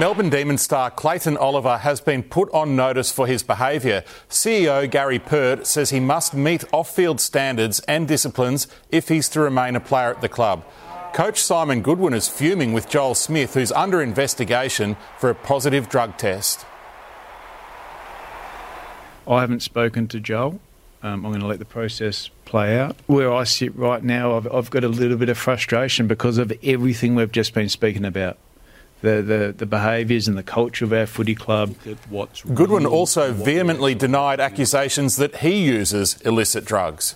Melbourne Demon star Clayton Oliver has been put on notice for his behaviour. CEO Gary Pert says he must meet off field standards and disciplines if he's to remain a player at the club. Coach Simon Goodwin is fuming with Joel Smith, who's under investigation for a positive drug test. I haven't spoken to Joel. Um, I'm going to let the process play out. Where I sit right now, I've, I've got a little bit of frustration because of everything we've just been speaking about the, the, the behaviours and the culture of our footy club. Goodwin also vehemently denied accusations that he uses illicit drugs.